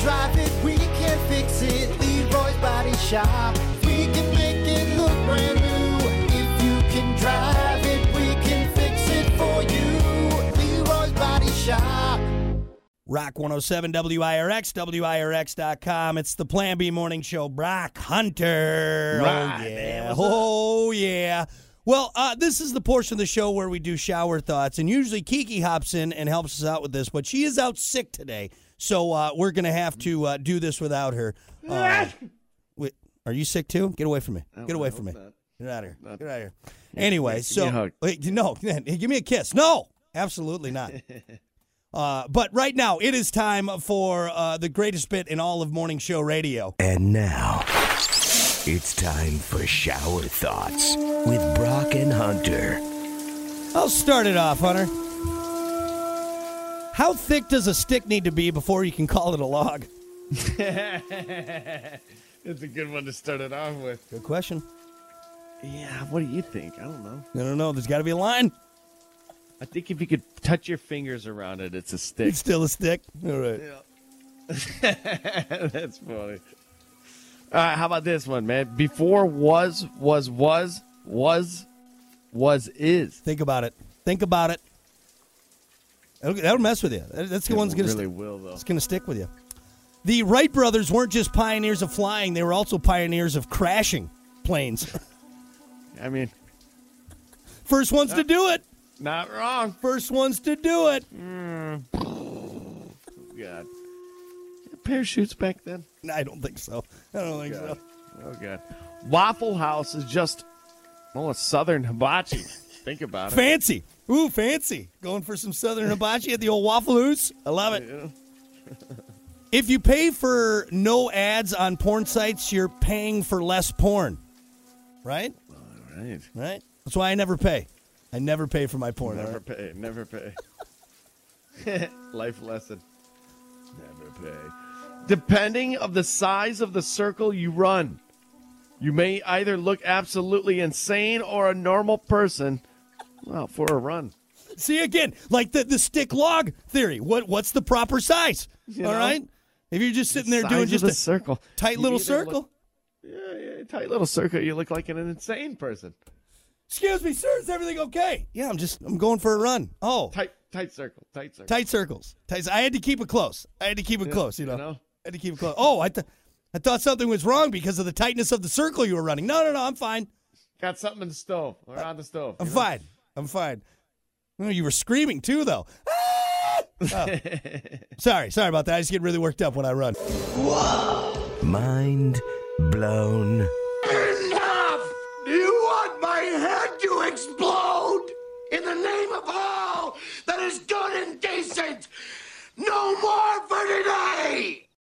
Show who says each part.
Speaker 1: drive it, we can fix it. Leroy's Body Shop. We can make it look brand new. If you can drive it, we can fix it for you. Leroy's Body Shop.
Speaker 2: Rock 107 WIRX, WIRX.com. It's the Plan B Morning Show. Brock Hunter.
Speaker 3: Oh, right,
Speaker 2: oh, yeah.
Speaker 3: man, what's up?
Speaker 2: Oh, yeah. Well, uh, this is the portion of the show where we do shower thoughts, and usually Kiki hops in and helps us out with this, but she is out sick today, so uh, we're going to have to uh, do this without her. Uh, wait, are you sick too? Get away from me. Get away from me. Get out of here. Get out of here. Anyway,
Speaker 3: me
Speaker 2: so wait, no, give me a kiss. No, absolutely not. Uh, but right now, it is time for uh, the greatest bit in all of morning show radio.
Speaker 4: And now, it's time for shower thoughts with Brock and Hunter.
Speaker 2: I'll start it off, Hunter. How thick does a stick need to be before you can call it a log?
Speaker 3: It's a good one to start it off with.
Speaker 2: Good question.
Speaker 3: Yeah, what do you think? I don't know.
Speaker 2: I don't know. There's got to be a line.
Speaker 3: I think if you could touch your fingers around it, it's a stick.
Speaker 2: It's still a stick. All right. Yeah.
Speaker 3: That's funny. All right, how about this one, man? Before was, was, was, was, was, is.
Speaker 2: Think about it. Think about it. That'll, that'll mess with you. That's the one's gonna.
Speaker 3: really
Speaker 2: st-
Speaker 3: will, though.
Speaker 2: It's gonna stick with you. The Wright brothers weren't just pioneers of flying; they were also pioneers of crashing planes.
Speaker 3: I mean,
Speaker 2: First ones to do it.
Speaker 3: not wrong.
Speaker 2: First ones to do it. Hmm.
Speaker 3: Oh, God. Parachutes back then?
Speaker 2: I don't think so. I don't think
Speaker 3: God.
Speaker 2: so.
Speaker 3: Oh, God. Waffle House is just, oh, a southern hibachi. Think about it.
Speaker 2: Fancy. Ooh, fancy. Going for some Southern hibachi at the old Waffle House. I love it. If you pay for no ads on porn sites, you're paying for less porn. Right?
Speaker 3: Right.
Speaker 2: Right? That's why I never pay. I never pay for my porn.
Speaker 3: Never
Speaker 2: right?
Speaker 3: pay. Never pay. Life lesson. Never pay. Depending of the size of the circle you run, you may either look absolutely insane or a normal person. Well, for a run.
Speaker 2: See again, like the, the stick log theory. What what's the proper size?
Speaker 3: You
Speaker 2: all
Speaker 3: know?
Speaker 2: right? If you're just sitting there doing just a
Speaker 3: circle,
Speaker 2: tight
Speaker 3: You
Speaker 2: little circle.
Speaker 3: look- yeah, yeah, tight little circle. You look like an insane person.
Speaker 2: Excuse me, sir, is everything okay? Yeah, I'm just I'm going for a run. Oh,
Speaker 3: Tight, tight circle, tight circle.
Speaker 2: tight circles. Tight, I had to keep it close. I had to keep it
Speaker 3: Yeah,
Speaker 2: close, you know.
Speaker 3: you know?
Speaker 2: I had to keep it close. Oh, I th- I thought something was wrong because of the tightness of the circle you were running. No, no, no, I'm fine.
Speaker 3: Got something in the stove or on the stove.
Speaker 2: I'm
Speaker 3: you know?
Speaker 2: fine. I'm fine. Oh, you were screaming too, though. Ah! Oh. sorry, sorry about that. I just get really worked up when I run. Whoa.
Speaker 4: Mind blown.
Speaker 5: Enough! Do you want my head to explode? In the name of all that is good and decent, no more for today!